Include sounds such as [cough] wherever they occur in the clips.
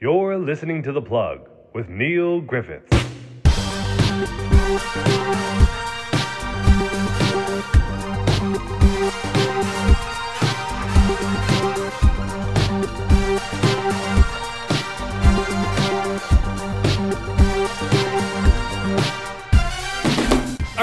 You're listening to The Plug with Neil Griffiths.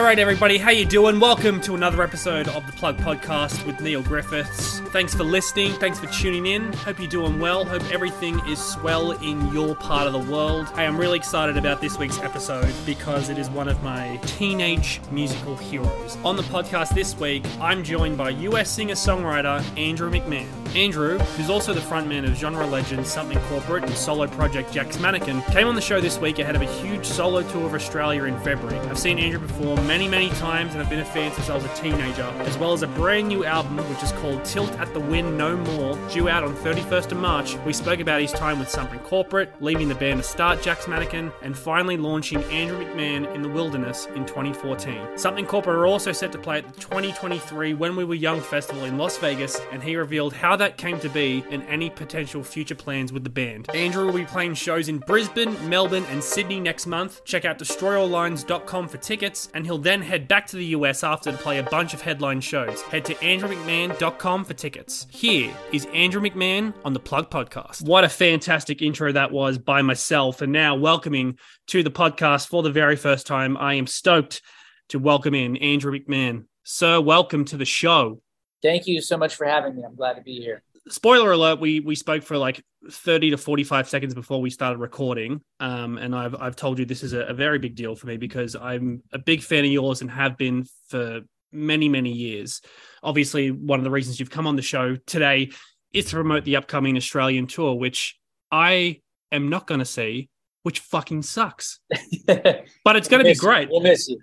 All right, everybody, how you doing? Welcome to another episode of the Plug Podcast with Neil Griffiths. Thanks for listening. Thanks for tuning in. Hope you're doing well. Hope everything is swell in your part of the world. Hey, I'm really excited about this week's episode because it is one of my teenage musical heroes. On the podcast this week, I'm joined by US singer-songwriter Andrew McMahon. Andrew, who's also the frontman of genre legend Something Corporate and solo project Jack's Mannequin, came on the show this week ahead of a huge solo tour of Australia in February. I've seen Andrew perform many, many times and I've been a fan since I was a teenager, as well as a brand new album which is called Tilt at the Wind No More, due out on 31st of March. We spoke about his time with Something Corporate, leaving the band to start Jack's Mannequin, and finally launching Andrew McMahon in the Wilderness in 2014. Something Corporate are also set to play at the 2023 When We Were Young Festival in Las Vegas, and he revealed how that came to be and any potential future plans with the band. Andrew will be playing shows in Brisbane, Melbourne, and Sydney next month. Check out destroyalllines.com for tickets, and he'll then head back to the US after to play a bunch of headline shows. Head to andrewmcmahon.com for tickets. Here is Andrew McMahon on the Plug Podcast. What a fantastic intro that was by myself, and now welcoming to the podcast for the very first time, I am stoked to welcome in Andrew McMahon. Sir, welcome to the show. Thank you so much for having me. I'm glad to be here. spoiler alert we we spoke for like 30 to 45 seconds before we started recording. Um, and i've i've told you this is a, a, very big deal for me because i'm a big fan of yours and have been for many many years. Obviously one of the reasons you've come on the show today is to promote the upcoming australian tour which i am not going to see which fucking sucks. [laughs] But it's going to be great. We'll miss you.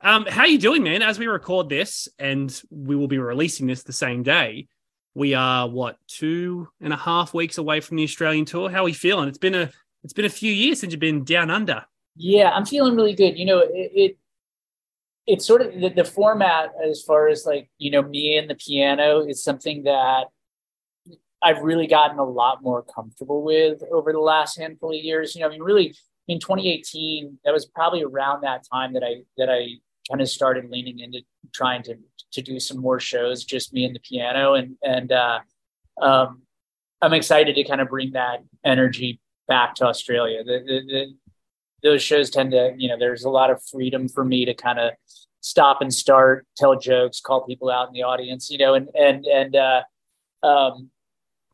Um, how are you doing man? As we record this and we will be releasing this the same day we are what two and a half weeks away from the Australian tour. How are you feeling? It's been a it's been a few years since you've been down under. Yeah, I'm feeling really good. You know, it, it it's sort of the, the, format as far as like you know me and the piano is something that I've really gotten a lot more comfortable with over the last handful of years. You know, I mean, really in 2018, that was probably around that time that I that I kind of started leaning into trying to to do some more shows, just me and the piano, and and uh, um, I'm excited to kind of bring that energy back to Australia. The, the, the, those shows tend to, you know, there's a lot of freedom for me to kind of stop and start, tell jokes, call people out in the audience, you know, and and and uh, um,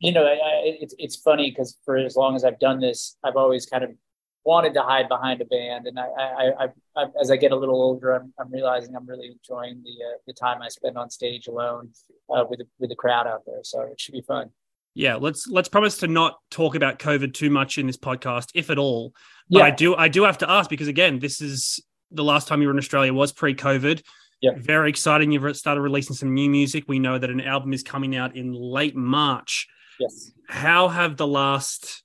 you know, I, I, it's it's funny because for as long as I've done this, I've always kind of wanted to hide behind a band, and I, I, I, I as I get a little older, I'm, I'm realizing I'm really enjoying the uh, the time I spend on stage alone uh, with the, with the crowd out there. So it should be fun. Yeah, let's let's promise to not talk about COVID too much in this podcast, if at all. But yeah. I do I do have to ask because again, this is the last time you were in Australia was pre-COVID. Yeah. Very exciting. You've started releasing some new music. We know that an album is coming out in late March. Yes. How have the last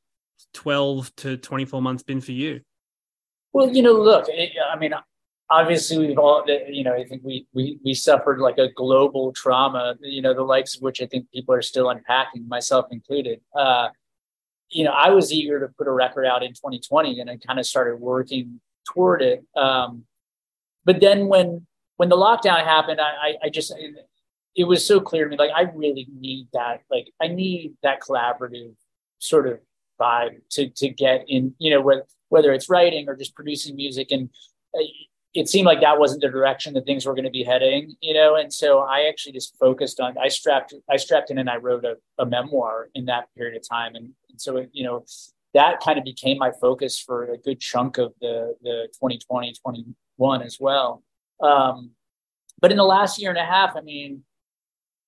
12 to 24 months been for you? Well, you know, look, it, I mean, obviously we've all, you know, I think we, we, we suffered like a global trauma, you know, the likes of which I think people are still unpacking, myself included. Uh, you know, I was eager to put a record out in 2020 and I kind of started working toward it. Um, but then when, when the lockdown happened, I, I just, it was so clear to me, like, I really need that, like, I need that collaborative sort of vibe to to get in you know whether whether it's writing or just producing music. And uh, it seemed like that wasn't the direction that things were going to be heading you know? And so i actually just focused on i strapped i strapped in and i wrote a, a memoir in that period of time. And, and so it, you know that kind of became my focus for a good chunk of the the 2020 21 as well. Um, but in the last year and a half i mean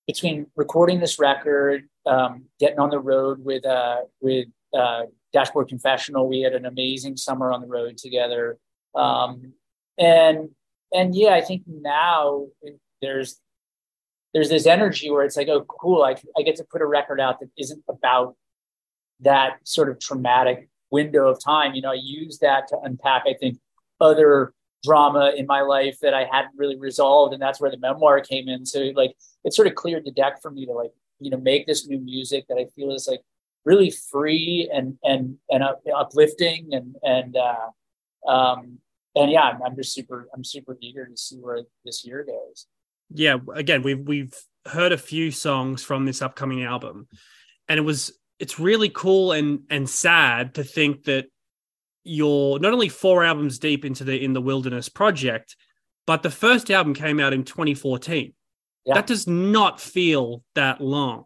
between recording this record um, getting on the road with uh, with uh, Dashboard Confessional. We had an amazing summer on the road together, um, and and yeah, I think now there's there's this energy where it's like, oh, cool, I, I get to put a record out that isn't about that sort of traumatic window of time. You know, I use that to unpack, I think, other drama in my life that I hadn't really resolved. And that's where the memoir came in. So like it sort of cleared the deck for me to like, you know, make this new music that I feel is like really free and and and up, uplifting and and uh, um, and yeah, I'm, I'm just super I'm super eager to see where this year goes. Yeah, again, we've we've heard a few songs from this upcoming album, and it was it's really cool and and sad to think that you're not only four albums deep into the in the wilderness project, but the first album came out in 2014. Yeah. That does not feel that long.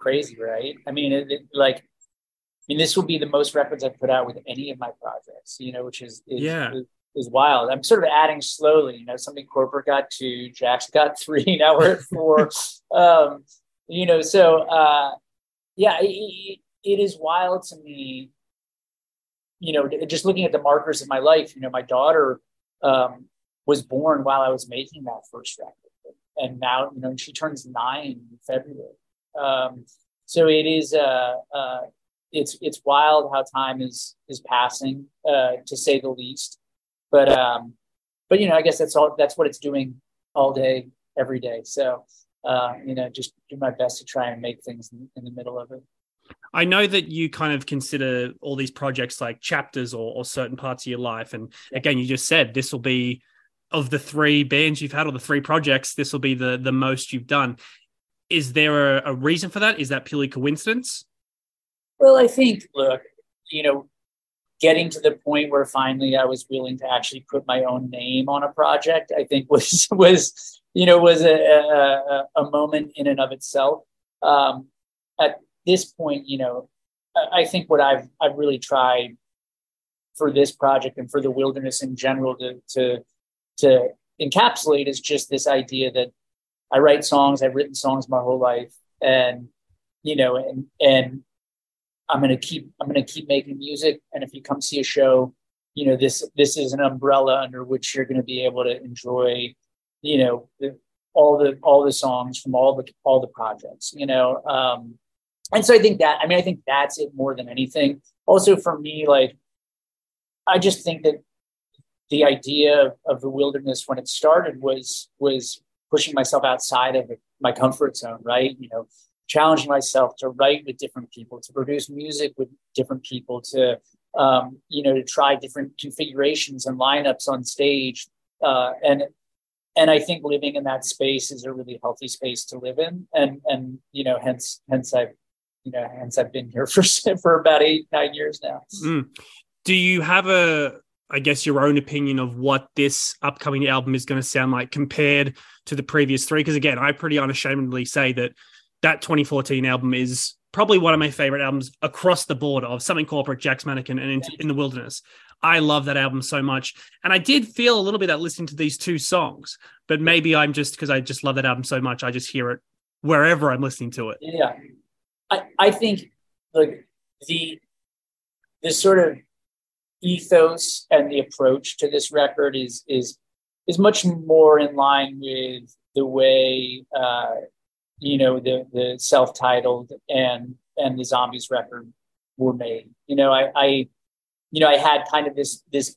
Crazy, right? I mean, it, it, like, I mean, this will be the most records I've put out with any of my projects, you know, which is, is yeah. Is, is wild. I'm sort of adding slowly, you know, something corporate got two, Jack's got three, [laughs] now we're at four. [laughs] um, you know, so uh, yeah, it, it is wild to me. You know, just looking at the markers of my life. You know, my daughter um, was born while I was making that first record, and now you know she turns nine in February. Um, so it is uh, uh, it's it's wild how time is is passing, uh, to say the least. But um, but you know, I guess that's all. That's what it's doing all day, every day. So uh, you know, just do my best to try and make things in, in, the middle of it. I know that you kind of consider all these projects like chapters or, or certain parts of your life. And again, you just said this will be of the three bands you've had or the three projects, this will be the the most you've done. Is there a, a reason for that? Is that purely coincidence? Well, I think, look, you know, getting to the point where finally I was willing to actually put my own name on a project, I think [laughs] was was you know, was a, a, a moment in and of itself. Um, at this point, you know, I think what I've I've really tried for this project and for the wilderness in general to to to encapsulate is just this idea that I write songs. I've written songs my whole life, and you know, and and I'm gonna keep I'm gonna keep making music. And if you come see a show, you know, this this is an umbrella under which you're gonna be able to enjoy you know the, all the all the songs from all the all the projects you know um and so i think that i mean i think that's it more than anything also for me like i just think that the idea of, of the wilderness when it started was was pushing myself outside of my comfort zone right you know challenging myself to write with different people to produce music with different people to um, you know to try different configurations and lineups on stage uh, and and I think living in that space is a really healthy space to live in, and and you know, hence hence I've you know, hence I've been here [laughs] for for about eight nine years now. Mm. Do you have a I guess your own opinion of what this upcoming album is going to sound like compared to the previous three? Because again, I pretty unashamedly say that that 2014 album is probably one of my favorite albums across the board of something corporate, Jack's Mannequin, and in, in the Wilderness. I love that album so much. And I did feel a little bit that listening to these two songs, but maybe I'm just because I just love that album so much, I just hear it wherever I'm listening to it. Yeah. I, I think like the the sort of ethos and the approach to this record is is is much more in line with the way uh, you know the the self-titled and and the zombies record were made. You know, I, I you know, I had kind of this this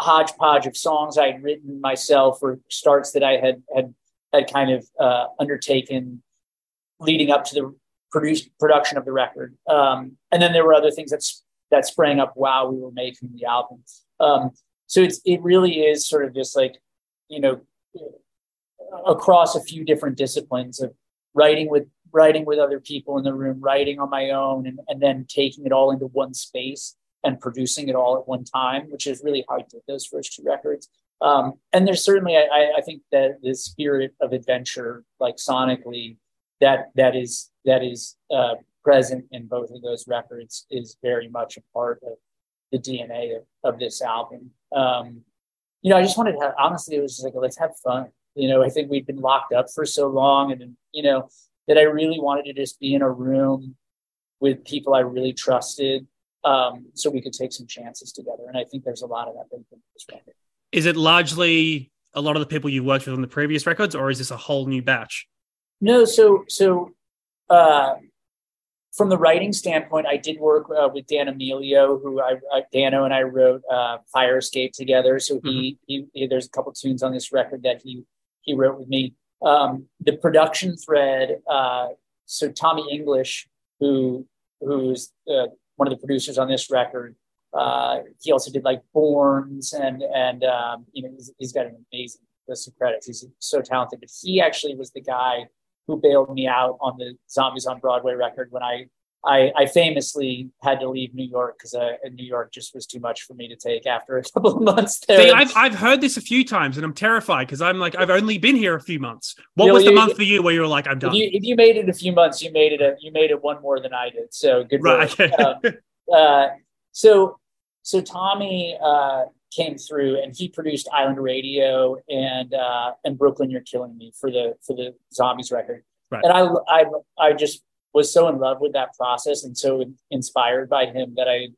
hodgepodge of songs I had written myself or starts that I had had had kind of uh, undertaken leading up to the produce, production of the record. Um, and then there were other things that that sprang up while we were making the album. Um, so it's it really is sort of just like you know across a few different disciplines of writing with writing with other people in the room, writing on my own, and, and then taking it all into one space and producing it all at one time, which is really how I did those first two records. Um, and there's certainly, I, I, think that the spirit of adventure, like sonically, that that is that is uh, present in both of those records, is very much a part of the DNA of, of this album. Um, you know, I just wanted to have, honestly, it was just like let's have fun. You know, I think we'd been locked up for so long, and you know that I really wanted to just be in a room with people I really trusted um, so we could take some chances together. And I think there's a lot of that this record. Is it largely a lot of the people you worked with on the previous records, or is this a whole new batch? No, so so uh, from the writing standpoint, I did work uh, with Dan Omelio, who I, uh, Dano and I wrote uh, Fire Escape together. So he, mm-hmm. he, he, there's a couple tunes on this record that he he wrote with me. Um, the production thread. Uh, so Tommy English, who who's uh, one of the producers on this record. Uh, he also did like Borns, and and um, you know he's, he's got an amazing list of credits. He's so talented. But he actually was the guy who bailed me out on the Zombies on Broadway record when I I, I famously had to leave New York because uh, New York just was too much for me to take after a [laughs] couple of months there. See, I've, I've heard this a few times and I'm terrified because I'm like, I've only been here a few months. What you know, was the you, month for you where you were like, I'm done? If you, if you, made it a few months, you made it a, you made it one more than I did. So good right. um, uh, so, so Tommy uh, came through and he produced Island Radio and uh, and Brooklyn, You're Killing Me for the for the Zombies record. Right. And I, I I just was so in love with that process and so inspired by him that I,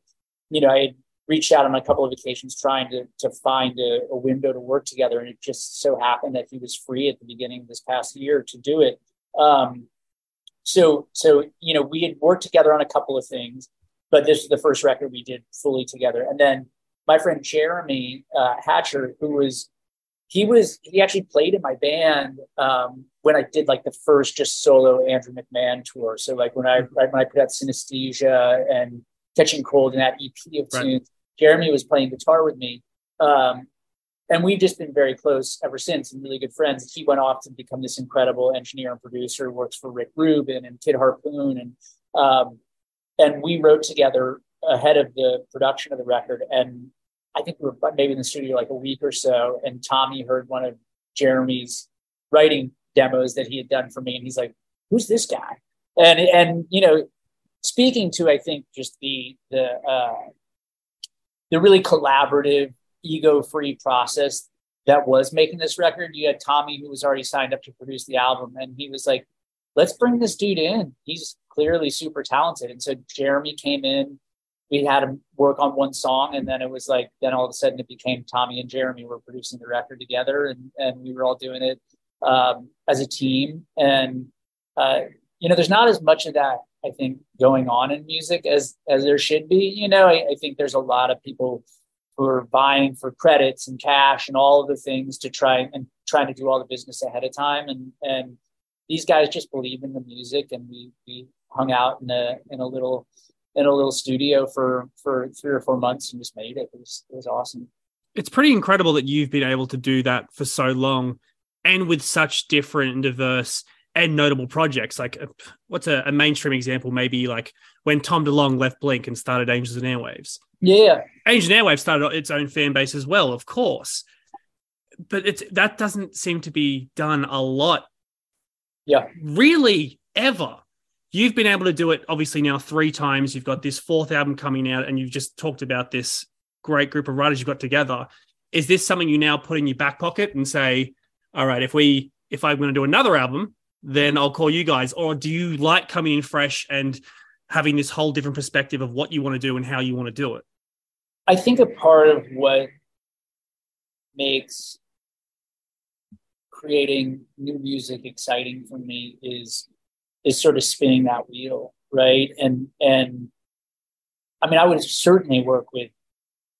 you know, I had reached out on a couple of occasions trying to to find a, a, window to work together, and it just so happened that he was free at the beginning of this past year to do it. Um, so so you know, we had worked together on a couple of things, but this is the first record we did fully together, and then my friend Jeremy uh, Hatcher, who was he was he actually played in my band um, when I did like the first just solo Andrew McMahon tour. So like when I when I put out Synesthesia and Catching Cold and that EP of right. tunes, Jeremy was playing guitar with me. Um, and we've just been very close ever since and really good friends. He went off to become this incredible engineer and producer, works for Rick Rubin and Kid Harpoon. And um, and we wrote together ahead of the production of the record. And I think we were maybe in the studio like a week or so, and Tommy heard one of Jeremy's writing demos that he had done for me, and he's like, "Who's this guy?" And and you know, speaking to I think just the the uh, the really collaborative, ego-free process that was making this record. You had Tommy, who was already signed up to produce the album, and he was like, "Let's bring this dude in. He's clearly super talented." And so Jeremy came in we had him work on one song and then it was like then all of a sudden it became tommy and jeremy were producing the record together and, and we were all doing it um, as a team. And uh, you know there's not as much of that i think going on in music as as there should be. You know I, I think there's a lot of people who are vying for credits and cash and all of the things to try and trying to do all the business ahead of time. And and these guys just believe in the music and we we hung out in a in a little in a little studio for for three or four months and just made it. It was it was awesome. It's pretty incredible that you've been able to do that for so long, and with such different and diverse and notable projects. Like, uh, what's a, a mainstream example? Maybe like when Tom DeLonge left Blink and started Angels and Airwaves. Yeah, Angels and Airwaves started its own fan base as well, of course. But it's that doesn't seem to be done a lot. Yeah, really, ever you've been able to do it obviously now three times. You've got this fourth album coming out, and you've just talked about this great group of writers you've got together. Is this something you now put in your back pocket and say, all right, if we if I'm going to do another album, then I'll call you guys? Or do you like coming in fresh and having this whole different perspective of what you want to do and how you want to do it? I think a part of what makes creating new music exciting for me is is sort of spinning that wheel, right? And and I mean, I would certainly work with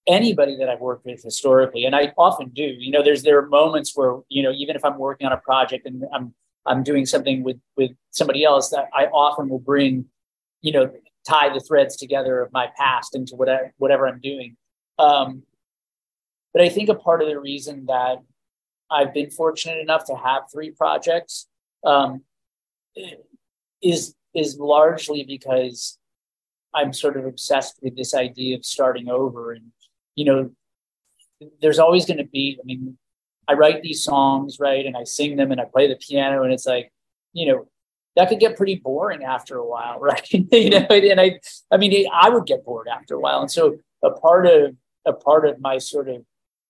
anybody that I've worked with historically, and I often do. You know, there's there are moments where you know, even if I'm working on a project and I'm I'm doing something with with somebody else, that I often will bring, you know, tie the threads together of my past into whatever whatever I'm doing. Um, but I think a part of the reason that I've been fortunate enough to have three projects um, is is largely because I'm sort of obsessed with this idea of starting over. And, you know, there's always going to be, I mean, I write these songs, right? And I sing them and I play the piano, and it's like, you know, that could get pretty boring after a while, [laughs] right? you know, and I, I mean, I would get bored after a while. And so a part of, a part of my sort of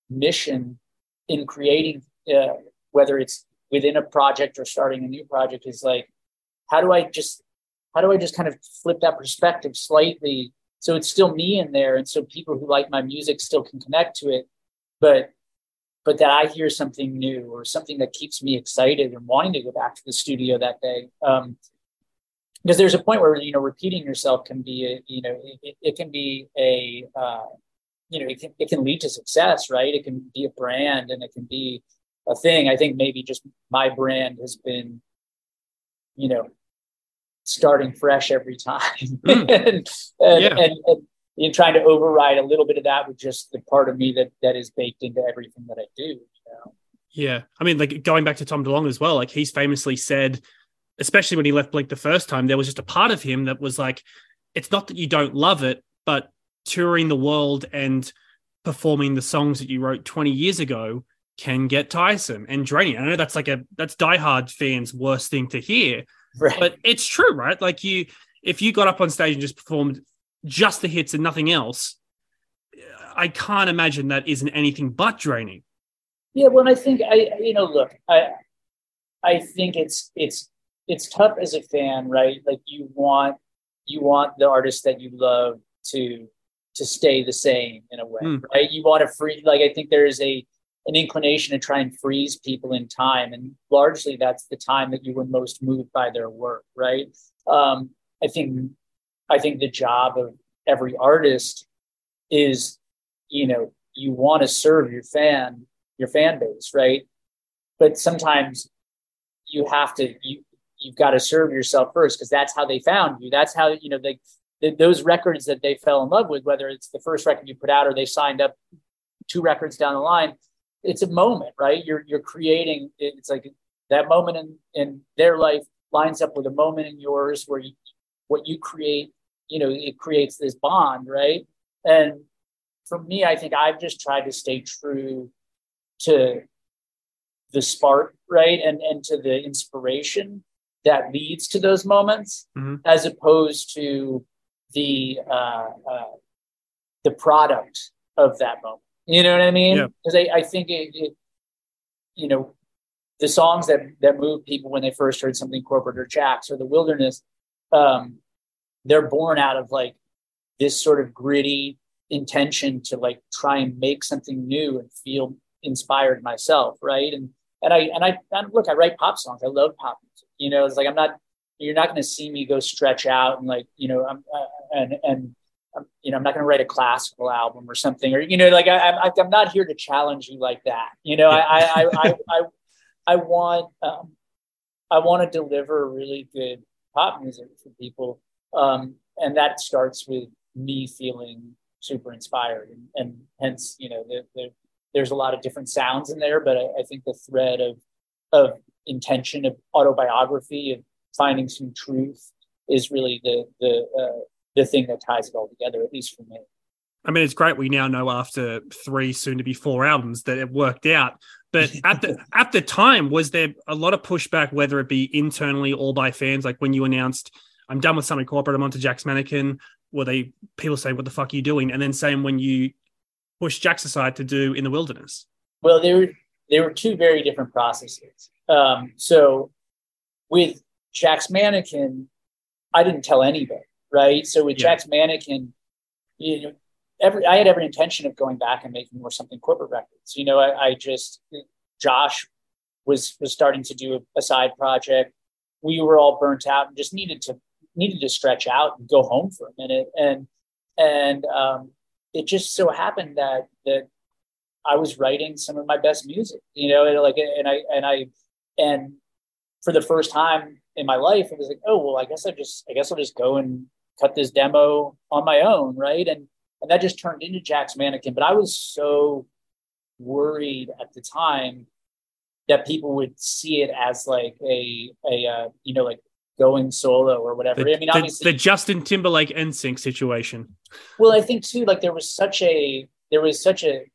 mission in creating, uh, whether it's within a project or starting a new project is like, how do I just how do I just kind of flip that perspective slightly? So it's still me in there and so people who like my music still can connect to it but but that I hear something new or something that keeps me excited and wanting to go back to the studio that day um, because there's a point where you know repeating yourself can be a, you know it, it can be a uh, you know it can, it can lead to success right? It can be a brand and it can be a thing. I think maybe just my brand has been you know starting fresh every time [laughs] mm. and, and, yeah. and, and, and, trying to override a little bit of that with just the part of me that that is baked into everything that I do. You know? Yeah. I mean, like going back to Tom DeLonge as well, like he's famously said, especially when he left Blink the first time, there was just a part of him that was like, it's not that you don't love it, but touring the world and performing the songs that you wrote 20 years ago can get tiresome and draining. I know that's like a that's diehard fans' worst thing to hear, right. but it's true, right? Like you, if you got up on stage and just performed just the hits and nothing else, I can't imagine that isn't anything but draining. Yeah, well, I think I, you know, look, I, I think it's it's it's tough as a fan, right? Like you want you want the artist that you love to to stay the same in a way, mm. right? You want to free, like I think there is a an inclination to try and freeze people in time, and largely that's the time that you were most moved by their work, right? Um, I think I think the job of every artist is, you know, you want to serve your fan your fan base, right? But sometimes you have to you you've got to serve yourself first because that's how they found you. That's how you know they, the, those records that they fell in love with, whether it's the first record you put out or they signed up two records down the line. It's a moment, right? You're you're creating. It's like that moment in in their life lines up with a moment in yours where you, what you create. You know, it creates this bond, right? And for me, I think I've just tried to stay true to the spark, right? And and to the inspiration that leads to those moments, mm-hmm. as opposed to the uh, uh, the product of that moment. You know what I mean? Because yeah. I, I think it, it, you know, the songs that that move people when they first heard something corporate or Jax or the Wilderness, um, they're born out of like this sort of gritty intention to like try and make something new and feel inspired myself, right? And and I and I and look, I write pop songs. I love pop music. You know, it's like I'm not. You're not going to see me go stretch out and like you know, I'm uh, and and you know, I'm not going to write a classical album or something, or you know, like I, I, I'm not here to challenge you like that. You know, I, I, I, I, I, want, um, I want to deliver really good pop music for people, um, and that starts with me feeling super inspired, and, and hence, you know, the, the there's a lot of different sounds in there, but I, I think the thread of of intention of autobiography of finding some truth is really the the uh, the thing that ties it all together, at least for me. I mean, it's great we now know after three, soon to be four albums, that it worked out. But at the [laughs] at the time, was there a lot of pushback, whether it be internally or by fans? Like when you announced, "I'm done with something corporate, I'm on to Jack's Mannequin," were they people saying, "What the fuck are you doing?" And then saying when you push Jack's aside to do in the wilderness? Well, there were they were two very different processes. Um, so with Jack's Mannequin, I didn't tell anybody, right? So with yeah. Jack's Mannequin, you know, every I had every intention of going back and making more something corporate records. You know, I, I just Josh was was starting to do a, a, side project. We were all burnt out and just needed to needed to stretch out and go home for a minute. And and um, it just so happened that that I was writing some of my best music, you know, and like, and I, and I, and for the first time in my life, it was like, oh, well, I guess I just, I guess I'll just go and cut this demo on my own. Right. And, and that just turned into Jack's Mannequin. But I was so worried at the time that people would see it as like a, a, uh, you know, like going solo or whatever. The, I mean, obviously the, the Justin Timberlake NSYNC situation. Well, I think too, like there was such a there was such a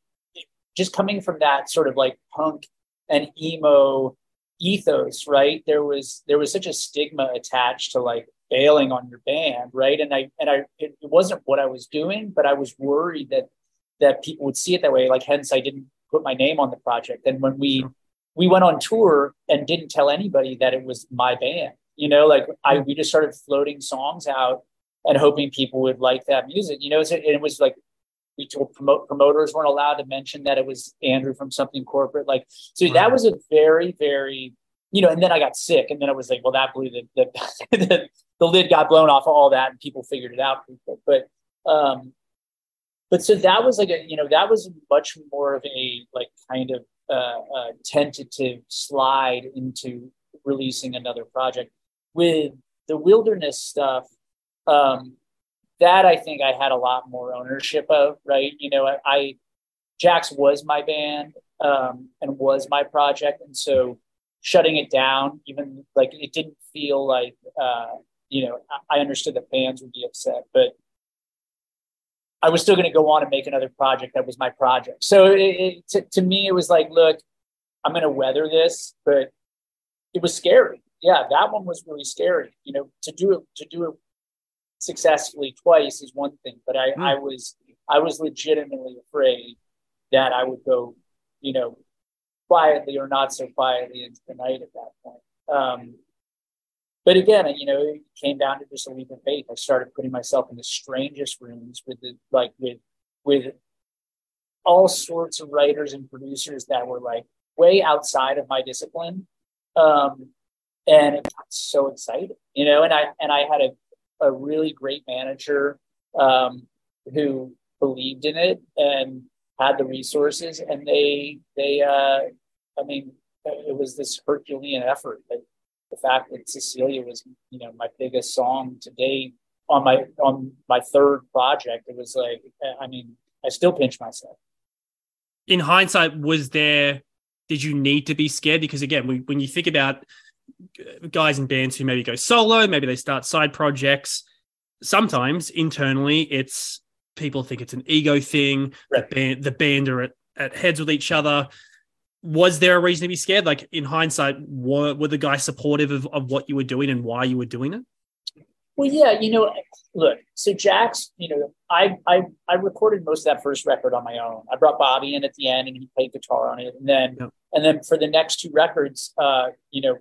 just coming from that sort of like punk and emo ethos, right? There was there was such a stigma attached to like bailing on your band, right? And I and I it, it wasn't what I was doing, but I was worried that that people would see it that way. Like hence I didn't put my name on the project. And when we we went on tour and didn't tell anybody that it was my band, you know, like I we just started floating songs out and hoping people would like that music. You know, and it was like we told promote, promoters weren't allowed to mention that it was Andrew from something corporate. Like, so that was a very, very, you know, and then I got sick and then I was like, well, that blew the, the, [laughs] the, the lid got blown off of all that and people figured it out. But, um, but so that was like a, you know, that was much more of a like kind of uh, tentative slide into releasing another project with the wilderness stuff, um, that I think I had a lot more ownership of, right? You know, I, I Jax was my band um, and was my project, and so shutting it down, even like it didn't feel like, uh, you know, I understood that fans would be upset, but I was still going to go on and make another project that was my project. So it, it, to, to me, it was like, look, I'm going to weather this, but it was scary. Yeah, that one was really scary. You know, to do it to do it successfully twice is one thing, but I, mm. I was I was legitimately afraid that I would go, you know, quietly or not so quietly into the night at that point. Um, but again, you know, it came down to just a leap of faith. I started putting myself in the strangest rooms with the like with with all sorts of writers and producers that were like way outside of my discipline. Um, and it got so exciting, you know, and I and I had a, a really great manager um, who believed in it and had the resources and they they uh, I mean it was this Herculean effort the fact that Cecilia was, you know, my biggest song to date on my on my third project, it was like, I mean, I still pinch myself. In hindsight, was there? Did you need to be scared? Because again, when, when you think about guys and bands who maybe go solo, maybe they start side projects. Sometimes internally, it's people think it's an ego thing. Right. The band, the band are at, at heads with each other was there a reason to be scared? Like in hindsight, were, were the guys supportive of, of what you were doing and why you were doing it? Well, yeah, you know, look, so Jax, you know, I I I recorded most of that first record on my own. I brought Bobby in at the end and he played guitar on it. And then yeah. and then for the next two records, uh, you know,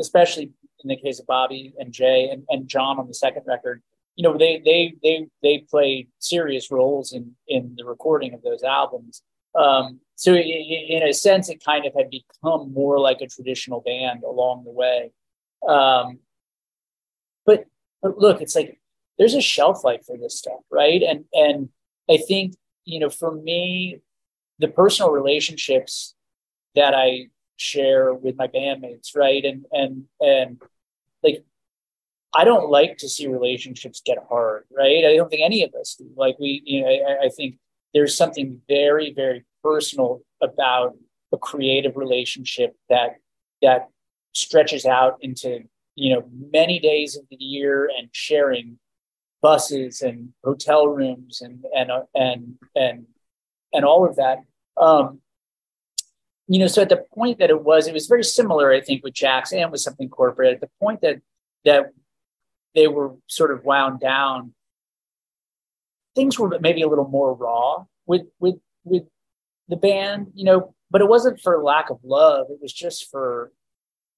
especially in the case of Bobby and Jay and, and John on the second record, you know, they they they they played serious roles in in the recording of those albums. Um, so in a sense, it kind of had become more like a traditional band along the way. Um, but but look, it's like there's a shelf life for this stuff, right? And and I think you know, for me, the personal relationships that I share with my bandmates, right? And and and like I don't like to see relationships get hard, right? I don't think any of us do. Like we, you know, I, I think there's something very, very personal about a creative relationship that that stretches out into you know many days of the year and sharing buses and hotel rooms and and uh, and and and all of that um you know so at the point that it was it was very similar i think with Jax and with something corporate at the point that that they were sort of wound down things were maybe a little more raw with with with the band, you know, but it wasn't for lack of love. It was just for,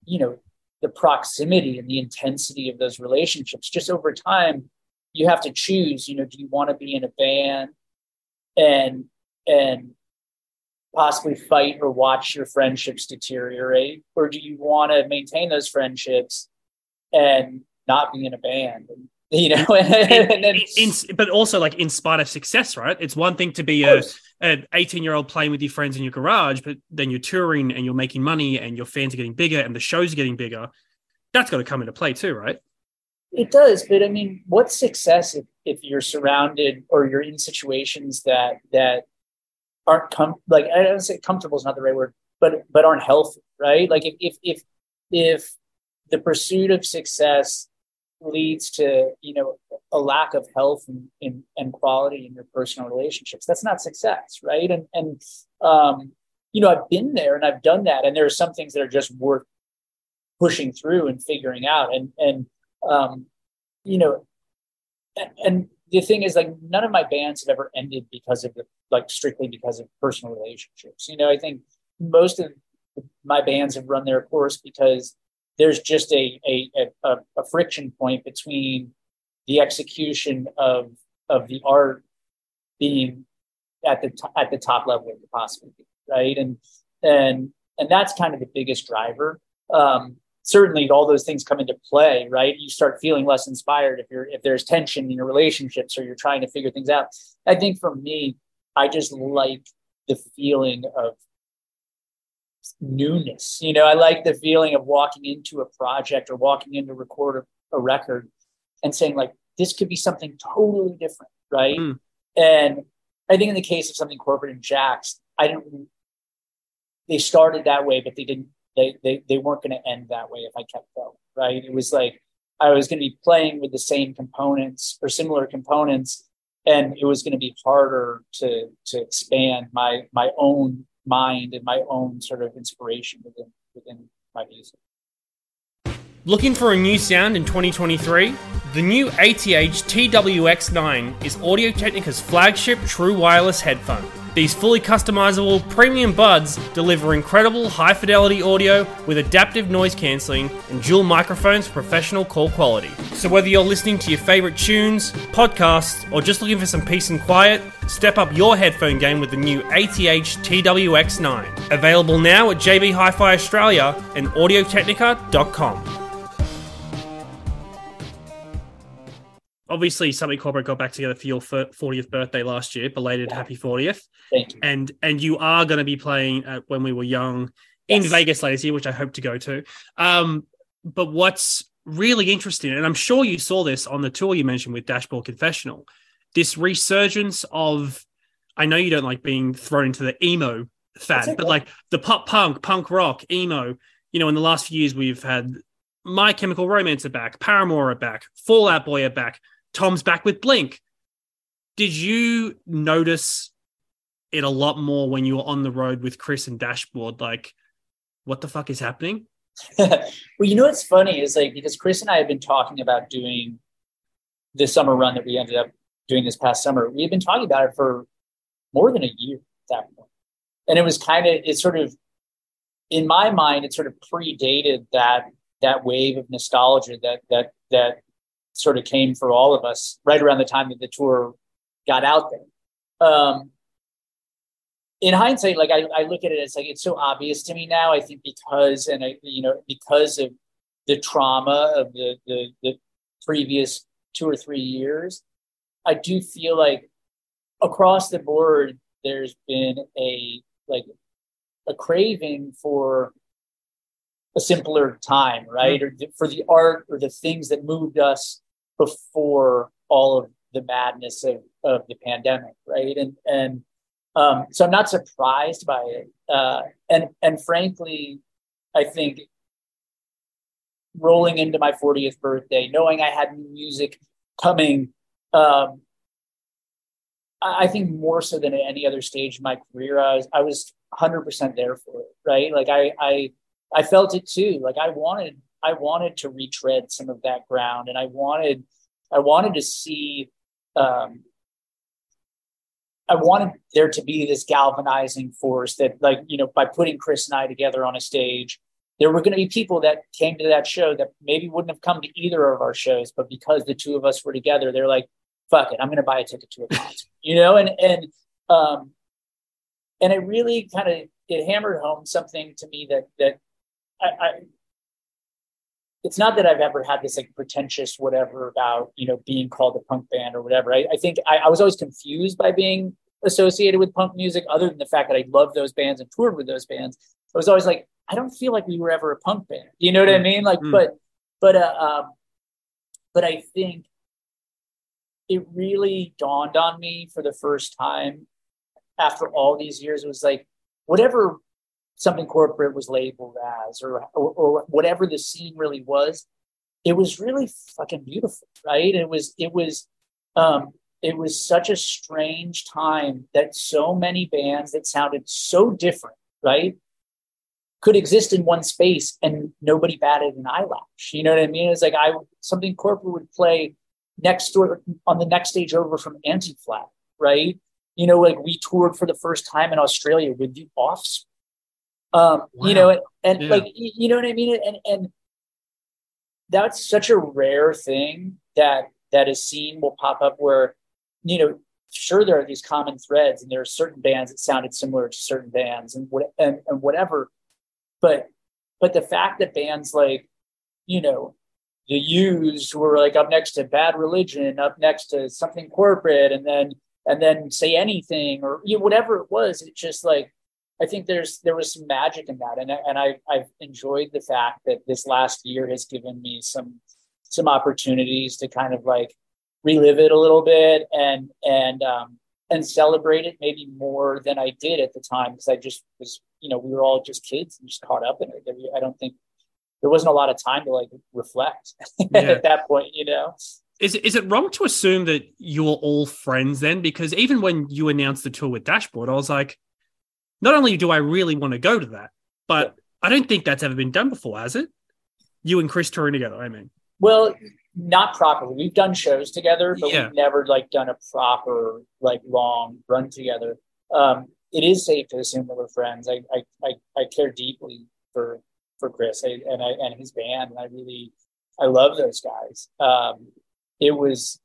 you know, the proximity and the intensity of those relationships. Just over time, you have to choose, you know, do you want to be in a band and and possibly fight or watch your friendships deteriorate? Or do you want to maintain those friendships and not be in a band? And you know [laughs] and then, in, but also like in spite of success right? It's one thing to be a, an 18 year old playing with your friends in your garage but then you're touring and you're making money and your fans are getting bigger and the shows are getting bigger. That's got to come into play too right? It does but i mean what's success if, if you're surrounded or you're in situations that that aren't com- like i don't say comfortable is not the right word but but aren't healthy right? Like if if if, if the pursuit of success leads to you know a lack of health and, and, and quality in your personal relationships. That's not success right? And and um, you know i've been there and i've done that. And there are some things that are just worth pushing through and figuring out. And and um, you know and, and the thing is like none of my bands have ever ended because of the like strictly because of personal relationships. You know i think most of my bands have run their course because there's just a, a, a, a friction point between the execution of, of the art being at the, at the top level it could possibly be, right? And, and, and that's kind of the biggest driver. Um, certainly all those things come into play, right? You start feeling less inspired if you're, if there's tension in your relationships or you're trying to figure things out. I think for me, I just like the feeling of newness. You know, I like the feeling of walking into a project or walking in to record a, a record and saying like, this could be something totally different, right? Mm. And I think in the case of something corporate and Jax, I didn't. They started that way, but they didn't. They they they weren't going to end that way if I kept going, right? It was like I was going to be playing with the same components or similar components, and it was going to be harder to to expand my my own mind and my own sort of inspiration within within my music. Looking for a new sound in 2023? The new ATH TWX9 is Audio Technica's flagship true wireless headphone. These fully customizable premium buds deliver incredible high fidelity audio with adaptive noise cancelling and dual microphones for professional call quality. So, whether you're listening to your favourite tunes, podcasts, or just looking for some peace and quiet, step up your headphone game with the new ATH TWX9. Available now at JB Hi Fi Australia and audiotechnica.com. obviously something corporate got back together for your 40th birthday last year belated happy 40th thank you. And and you are going to be playing at when we were young in vegas later this year which i hope to go to. Um, but what's really interesting and i'm sure you saw this on the tour you mentioned with dashboard confessional this resurgence of i know you don't like being thrown into the emo fad but like the pop punk punk rock emo you know in the last few years we've had my Chemical Romance are back, Paramore are back, Fall Out Boy are back. Tom's back with Blink. Did you notice it a lot more when you were on the road with Chris and Dashboard? Like, what the fuck is happening? [laughs] well, you know what's funny is like because Chris and I have been talking about doing the summer run that we ended up doing this past summer. We had been talking about it for more than a year at that point. And it was kind of it sort of in my mind, it sort of predated that that wave of nostalgia that that that sort of came for all of us right around the time that the tour got out there. Um, in hindsight, like I, I look at it, it's like it's so obvious to me now. I think because and I, you know, because of the trauma of the the, the previous two or three years, I do feel like across the board there's been a like a craving for a simpler time, right? Mm-hmm. Or for the art or the things that moved us before all of the madness of, of the pandemic, right? And and um, so I'm not surprised by it. Uh, and and frankly, I think rolling into my 40th birthday, knowing I had music coming, um, I think more so than at any other stage in my career, I was I was 100% there for it, right? Like I I I felt it too. Like I wanted I wanted to retread some of that ground, and I wanted I wanted to see. Um, I wanted there to be this galvanizing force that, like, you know, by putting Chris and I together on a stage, there were going to be people that came to that show that maybe wouldn't have come to either of our shows, but because the two of us were together, they're like, "Fuck it, I'm going to buy a ticket to a concert," [laughs] you know, and and um, and it really kind of it hammered home something to me that that I, I it's not that I've ever had this like pretentious whatever about you know being called a punk band or whatever. I, I think I, I, was always confused by being associated with punk music, other than the fact that I loved those bands and toured with those bands. I was always like, I don't feel like we were ever a punk band. You know what mm. I mean? Like, mm. but but uh, um, but I think it really dawned on me for the first time after all these years. It was like whatever something corporate was labeled as or, or, or whatever the scene really was it was really fucking beautiful right? It was it was um it was such a strange time that so many bands that sounded so different right could exist in one space and nobody batted an eyelash. You know what i mean? It's like i something corporate would play next door on the next stage over from anti-flag right? You know like we toured for the first time in australia with the offspring um, wow. You know, and, and yeah. like you know what I mean, and and that's such a rare thing that that a scene will pop up where you know sure there are these common threads and there are certain bands that sounded similar to certain bands and what and, and whatever but but the fact that bands like you know the used were like up next to bad religion up next to something corporate and then and then say anything or you know, whatever it was it just like I think there's there was some magic in that, and and I I've enjoyed the fact that this last year has given me some some opportunities to kind of like relive it a little bit and and um, and celebrate it maybe more than I did at the time because I just was you know we were all just kids and just caught up in it. I don't think there wasn't a lot of time to like reflect [laughs] yeah. at that point, you know. Is is it wrong to assume that you were all friends then? Because even when you announced the tour with Dashboard, I was like, not only do I really want to go to that, but I don't think that's ever been done before, has it? You and Chris touring together, I mean. Well, not properly. We've done shows together, but yeah. we've never like done a proper like long run together. Um, it is safe to assume that we're friends. I I I, I care deeply for for Chris I, and I and his band, and I really I love those guys. Um, it was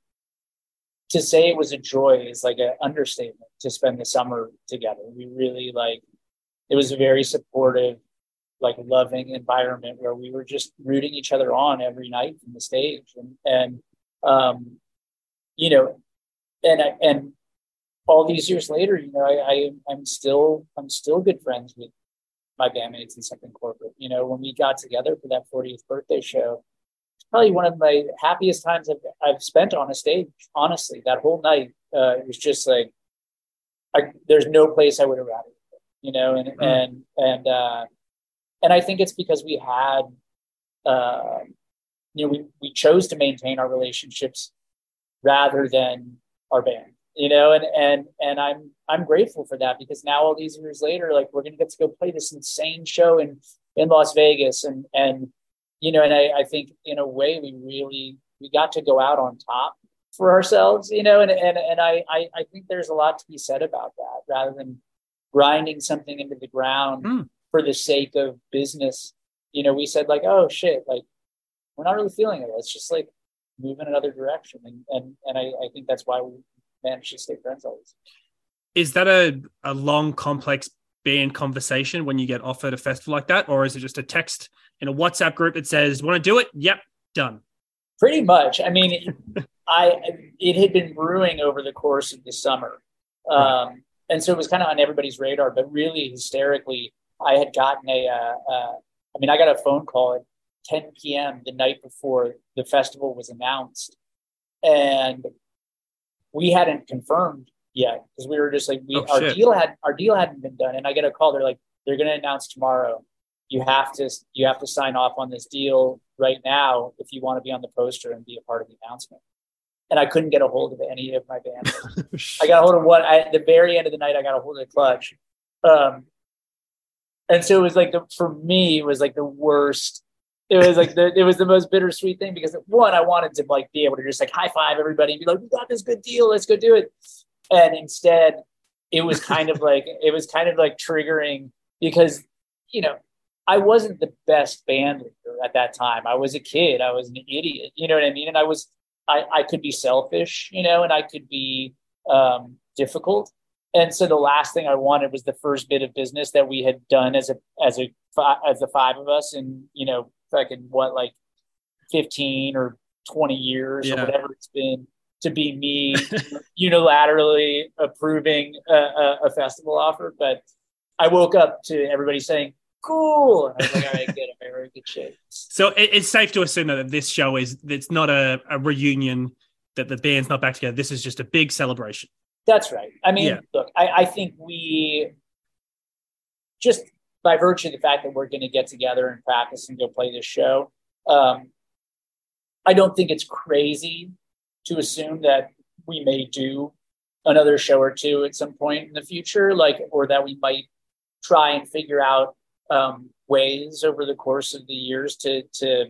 to say it was a joy is like an understatement to spend the summer together. We really like it was a very supportive, like loving environment where we were just rooting each other on every night from the stage. And and um, you know, and I, and all these years later, you know, I, I I'm still I'm still good friends with my bandmates in Something Corporate. You know, when we got together for that 40th birthday show, it's probably one of my happiest times I've, I've spent on a stage. Honestly, that whole night, uh, it was just like, I, there's no place I would have rather, you know, and, mm. and, and, uh, and I think it's because we had, uh, you know, we, we chose to maintain our relationships rather than our band, you know, and, and, and I'm, I'm grateful for that because now all these years later, like we're to get to go play this insane show in, in Las Vegas and, and, you know, and I, I think in a way we really we got to go out on top for ourselves, you know, and and and I I, I think there's a lot to be said about that rather than grinding something into the ground mm. for the sake of business. You know, we said like, oh shit, like we're not really feeling it. Let's just like move in another direction. And and and I, I think that's why we managed to stay friends always. Is that a, a long, complex band conversation when you get offered a festival like that? Or is it just a text in a WhatsApp group that says, "Want to do it? Yep, done." Pretty much. I mean, [laughs] I it had been brewing over the course of the summer, um, and so it was kind of on everybody's radar. But really, hysterically, I had gotten a. Uh, uh, I mean, I got a phone call at 10 p.m. the night before the festival was announced, and we hadn't confirmed yet because we were just like we oh, our shit. deal had our deal hadn't been done, and I get a call. They're like, they're going to announce tomorrow you have to you have to sign off on this deal right now if you want to be on the poster and be a part of the announcement. And I couldn't get a hold of any of my band. [laughs] I got a hold of one I, at the very end of the night. I got a hold of the clutch, um, and so it was like the, for me it was like the worst. It was like the it was the most bittersweet thing because one I wanted to like be able to just like high five everybody and be like we got this good deal let's go do it, and instead it was kind of [laughs] like it was kind of like triggering because you know I wasn't the best band leader at that time. I was a kid. I was an idiot. You know what I mean? And I was, I, I could be selfish, you know, and I could be um, difficult. And so the last thing I wanted was the first bit of business that we had done as a, as a, as the five of us and, you know, fucking what, like 15 or 20 years yeah. or whatever it's been to be me [laughs] unilaterally approving a, a, a festival offer. But I woke up to everybody saying, cool. I was like, all right, good. I'm in very good shape. So it's safe to assume that this show is it's not a, a reunion that the band's not back together. This is just a big celebration. That's right. I mean, yeah. look, I, I think we just by virtue of the fact that we're going to get together and practice and go play this show, um, I don't think it's crazy to assume that we may do another show or two at some point in the future, like, or that we might try and figure out um, ways over the course of the years to to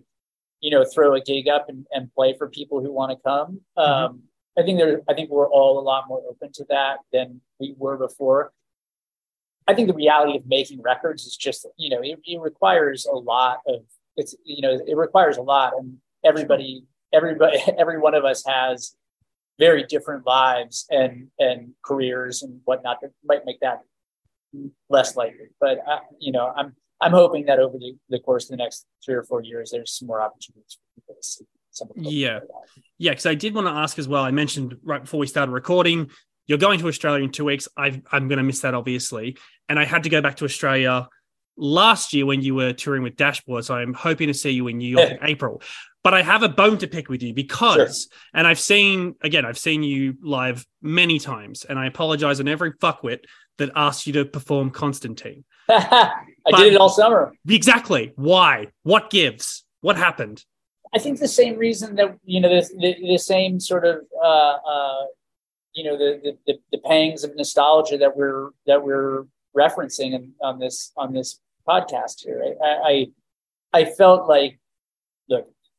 you know throw a gig up and, and play for people who want to come. Mm-hmm. Um, I think there. I think we're all a lot more open to that than we were before. I think the reality of making records is just you know it, it requires a lot of it's you know it requires a lot and everybody everybody [laughs] every one of us has very different lives and and careers and whatnot that might make that less likely. But uh, you know, I'm I'm hoping that over the, the course of the next three or four years, there's some more opportunities for people to see. yeah, yeah. Because I did want to ask as well. I mentioned right before we started recording, You're going to Australia in two weeks. i I'm going to miss that, obviously. And I had to go back to Australia last year when you were touring with Dashboard. So I'm hoping to see you in New York in April. But I have a bone to pick with you because, sure. and I've seen, again, I've seen you live many times, and I apologize on every fuckwit that asked you to perform Constantine. [laughs] I but did it all summer. Exactly. Why? What gives? What happened? I think the same reason that you know the the, the same sort of uh, uh, you know the, the the pangs of nostalgia that we're that we're referencing in, on this on this podcast here. I, I I felt like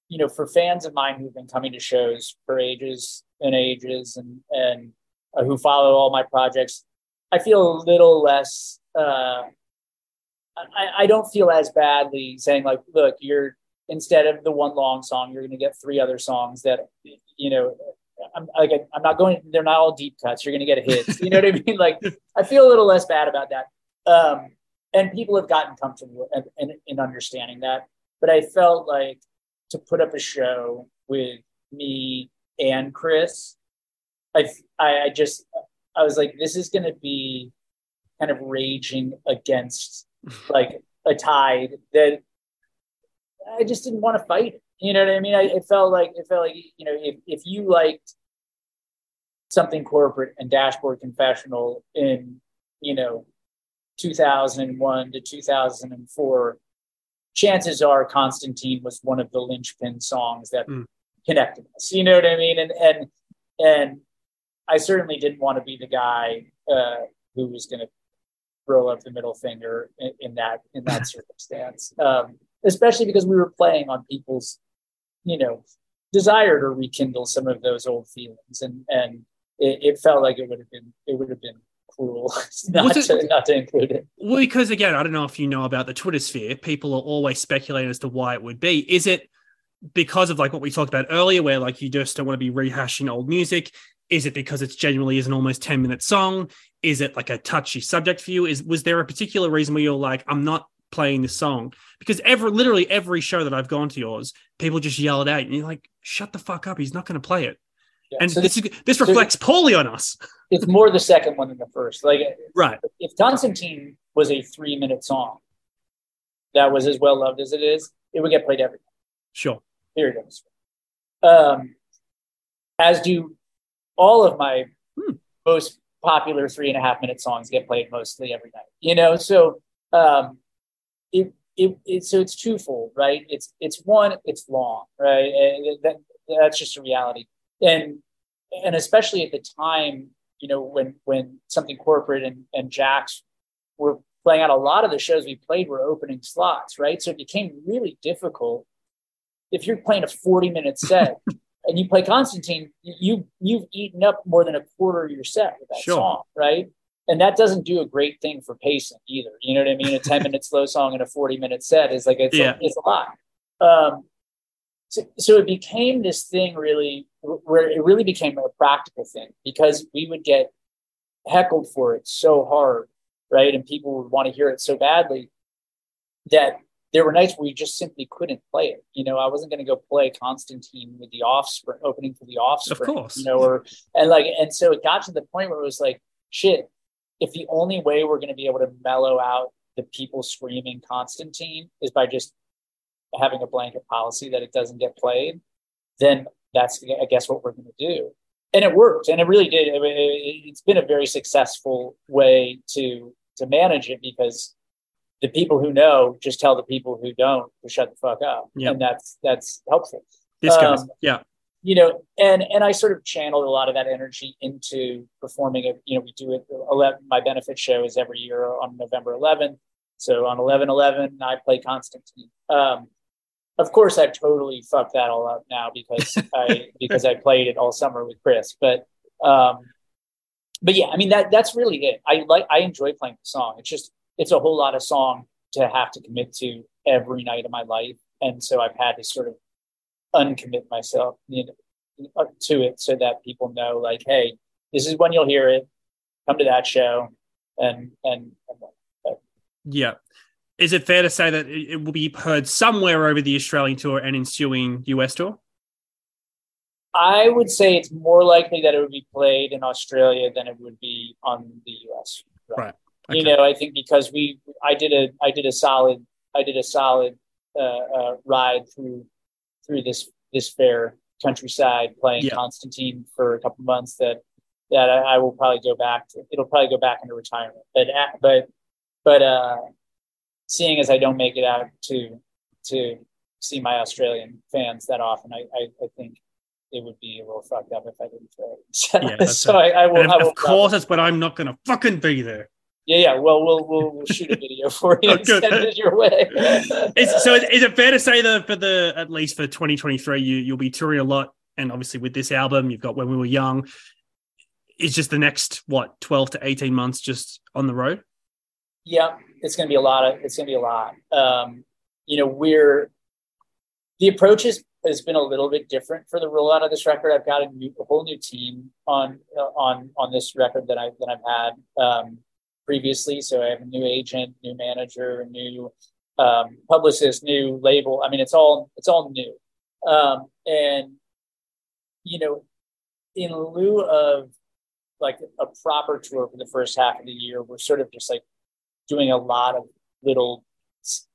you know, for fans of mine who've been coming to shows for ages and ages and and uh, who follow all my projects, I feel a little less. Uh, I, I don't feel as badly saying like, look, you're instead of the one long song, you're going to get three other songs that, you know, I'm like, I'm not going, they're not all deep cuts. You're going to get a hit. You know what I [laughs] mean? Like, I feel a little less bad about that. Um, and people have gotten comfortable and, in, in understanding that. But I felt like to put up a show with me and Chris, I, I, just, I was like, this is going to be kind of raging against like a tide that I just didn't want to fight. You know what I mean? I, it felt like it felt like you know if if you liked something corporate and dashboard confessional in you know 2001 to 2004 chances are constantine was one of the linchpin songs that mm. connected us. You know what i mean? And and and i certainly didn't want to be the guy uh, who was going to throw up the middle finger in, in that in that [laughs] circumstance. Um, especially because we were playing on people's, you know, desire to rekindle some of those old feelings, and and it, it felt like it would have been it would have been cruel [laughs] not, it, to, not to include it. Well, because again, I don't know if you know about the Twitter sphere. People are always speculating as to why it would be. Is it because of like what we talked about earlier, where like you just don't want to be rehashing old music? Is it because it's genuinely is an almost 10 minute song? Is it like a touchy subject for you? Is was there a particular reason where you're like, I'm not playing the song because every literally every show that I've gone to yours, people just yell it out, and you're like, "Shut the fuck up! He's not going to play it." Yeah, and so this this, this reflects so poorly on us. It's more the second one than the first. Like, right? If Constantine was a three minute song that was as well loved as it is, it would get played every night. Sure. Period. Um, as do all of my hmm. most popular three and a half minute songs get played mostly every night. You know, so um, it, it, it, so it's twofold, right? It's it's one, it's long, right? And that, that's just a reality, and and especially at the time, you know, when when something corporate and and Jack's were playing out, a lot of the shows we played were opening slots, right? So it became really difficult if you're playing a 40 minute [laughs] set and you play Constantine, you you've eaten up more than a quarter of your set with that sure. song, right? and that doesn't do a great thing for pacing either. You know what I mean? A 10 [laughs] minute slow song and a 40 minute set is like, it's, yeah. a, it's a lot. Um, so, so it became this thing really where it really became a practical thing because we would get heckled for it so hard, right? And people would want to hear it so badly that there were nights where we just simply couldn't play it. You know, I wasn't going to go play Constantine with the offspring opening for the offspring, of course, you know, or, and like, and so it got to the point where it was like, shit, if the only way we're going to be able to mellow out the people screaming Constantine is by just having a blanket policy that it doesn't get played, then that's I guess what we're going to do. And it worked, and it really did. I mean, It's been a very successful way to to manage it because the people who know just tell the people who don't to shut the fuck up, yep. and that's that's helpful. This um, yeah you know, and and I sort of channeled a lot of that energy into performing it. You know, we do it. 11, my benefit show is every year on November 11th. So on 11 11, I play Constantine. Um, of course, I've totally fucked that all up now because [laughs] I because I played it all summer with Chris. But um, but yeah, I mean that that's really it. I like I enjoy playing the song. It's just it's a whole lot of song to have to commit to every night of my life, and so I've had to sort of uncommit myself you know, to it so that people know like hey this is when you'll hear it come to that show and and, and yeah is it fair to say that it will be heard somewhere over the australian tour and ensuing us tour I would say it's more likely that it would be played in Australia than it would be on the US. Right. Okay. You know, I think because we, I did a, I did a solid, I did a solid uh, uh, ride through through this this fair countryside playing Yeah. Constantine for a couple months. That that I, I will probably go back to. It'll probably go back into retirement. But but but uh, seeing as I don't make it out to to see my Australian fans that often, I I, I think it would be a little fucked up if I didn't play. [laughs] So, Yeah, so I, I will. And I of, will of course, that's but I'm not going to fucking be there. yeah, yeah. Well, we'll we'll, we'll shoot a video for [laughs] you Oh, and send it your way. [laughs] Is, so, is, is it fair to say that for the at least for 2023, you you'll be touring a lot, and obviously with this album, you've got when we were young. Is just the next what 12 to 18 months just on the road. yeah, it's going to be a lot of. It's going to be a lot. Um, you know, we're the approach is, has been a little bit different for the rollout of this record. I've got a, new, a whole new team on uh, on on this record that I that I've had um, previously. So I have a new agent, new manager, new um, publicist, new label. I mean, it's all it's all new, um, and you know, in lieu of like a proper tour for the first half of the year, we're sort of just like doing a lot of little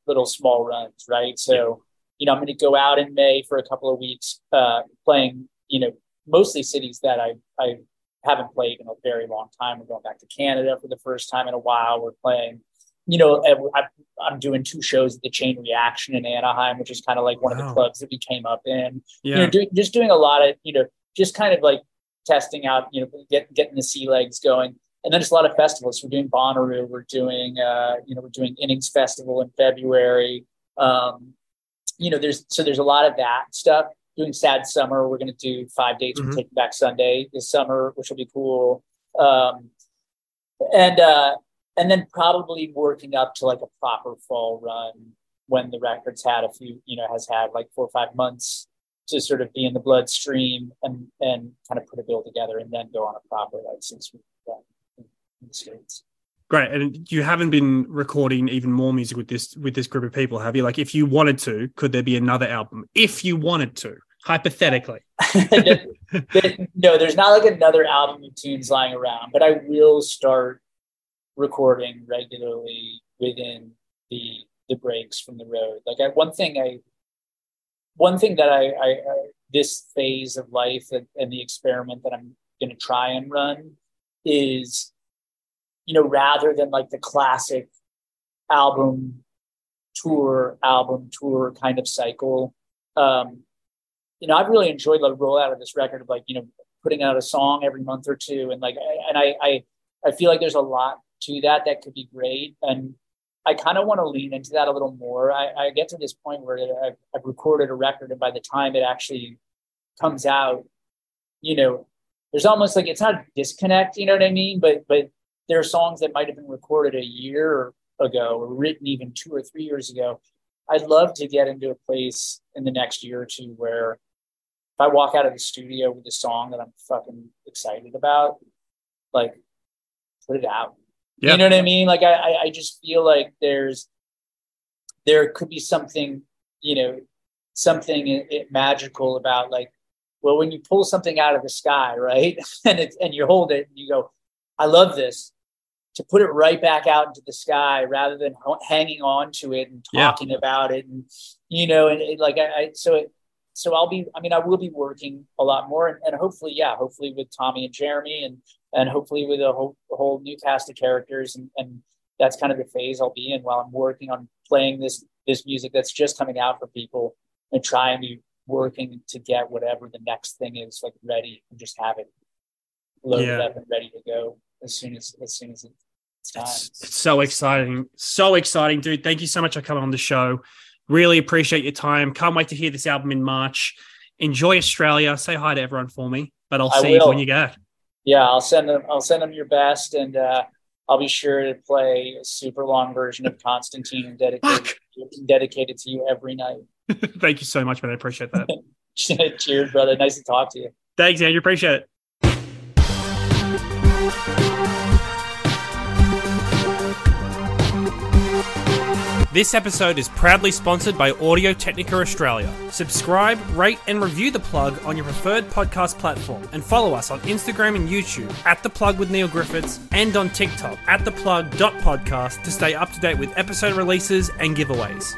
little small runs, right? So, you know, I'm going to go out in May for a couple of weeks, uh, playing, you know, mostly cities that I I haven't played in a very long time. We're going back to Canada for the first time in a while. We're playing, you know, I, I'm doing two shows at the Chain Reaction in Anaheim, which is kind of like one of the clubs that we came up in Yeah, you know, doing, just doing a lot of, you know, just kind of like testing out, you know, get, getting the sea legs going. And then just a lot of festivals. We're doing Bonnaroo. We're doing, uh, you know, we're doing Innings Festival in February. Um, you know, there's, so there's a lot of that stuff. Doing Sad Summer. We're going to do five dates Mhm. with Take Back Sunday this summer, which will be cool. Um, and, uh, and then probably working up to like a proper fall run when the record's had a few, you know, has had like four or five months to sort of be in the bloodstream and and kind of put a bill together and then go on a proper like with that in in the states. Great. And you haven't been recording even more music with this with this group of people, have you? Like, if you wanted to, could there be another album? If you wanted to, hypothetically. [laughs] no, there's not like another album of tunes lying around, but I will start recording regularly within the the breaks from the road. Like I, one thing I one thing that I, I, I this phase of life and, and the experiment that I'm going to try and run is, you know, rather than like the classic album tour, album tour kind of cycle. Um, you know, I've really enjoyed the rollout of this record of like, you know, putting out a song every month or two. And like, and I, I, I feel like there's a lot to that that could be great. And I kind of want to lean into that a little more. I, I get to this point where I've, I've recorded a record, and by the time it actually comes out, you know, there's almost like it's not a disconnect. You know what I mean? But but there are songs that might have been recorded a year ago or written even two or three years ago. I'd love to get into a place in the next year or two where if I walk out of the studio with a song that I'm fucking excited about, like put it out. Yeah. You know what I mean? Like I, I, just feel like there's there could be something, you know, something i- i- magical about like, well, when you pull something out of the sky, right, [laughs] and it's and you hold it and you go, I love this. To put it right back out into the sky rather than hanging on to it and Yeah. talking about it, and you know, and it, like I, I so it, so I'll be, I mean, I will be working a lot more, and, and hopefully, yeah, hopefully with Tommy and Jeremy, and and hopefully with a whole, a whole new cast of characters, and and that's kind of the phase I'll be in while I'm working on playing this this music that's just coming out for people and trying to working to get whatever the next thing is like ready and just have it loaded Yeah. up and ready to go as soon as as soon as time. It's, it's so exciting. So exciting, dude. Thank you so much for coming on the show. Really appreciate your time. Can't wait to hear this album in March. Enjoy Australia. Say hi to everyone for me, but I'll I see you when you get. Yeah, I'll send them. I'll send them your best, and uh, I'll be sure to play a super long version of Constantine and dedicated dedicated to you every night. [laughs] Thank you so much, man. I appreciate that. [laughs] Cheers, brother. Nice to talk to you. Thanks, Andrew. Appreciate it. This episode is proudly sponsored by Audio Technica Australia. Subscribe, rate, and review The Plug on your preferred podcast platform, and follow us on Instagram and YouTube at The Plug with Neil Griffiths and on TikTok at theplug.podcast to stay up to date with episode releases and giveaways.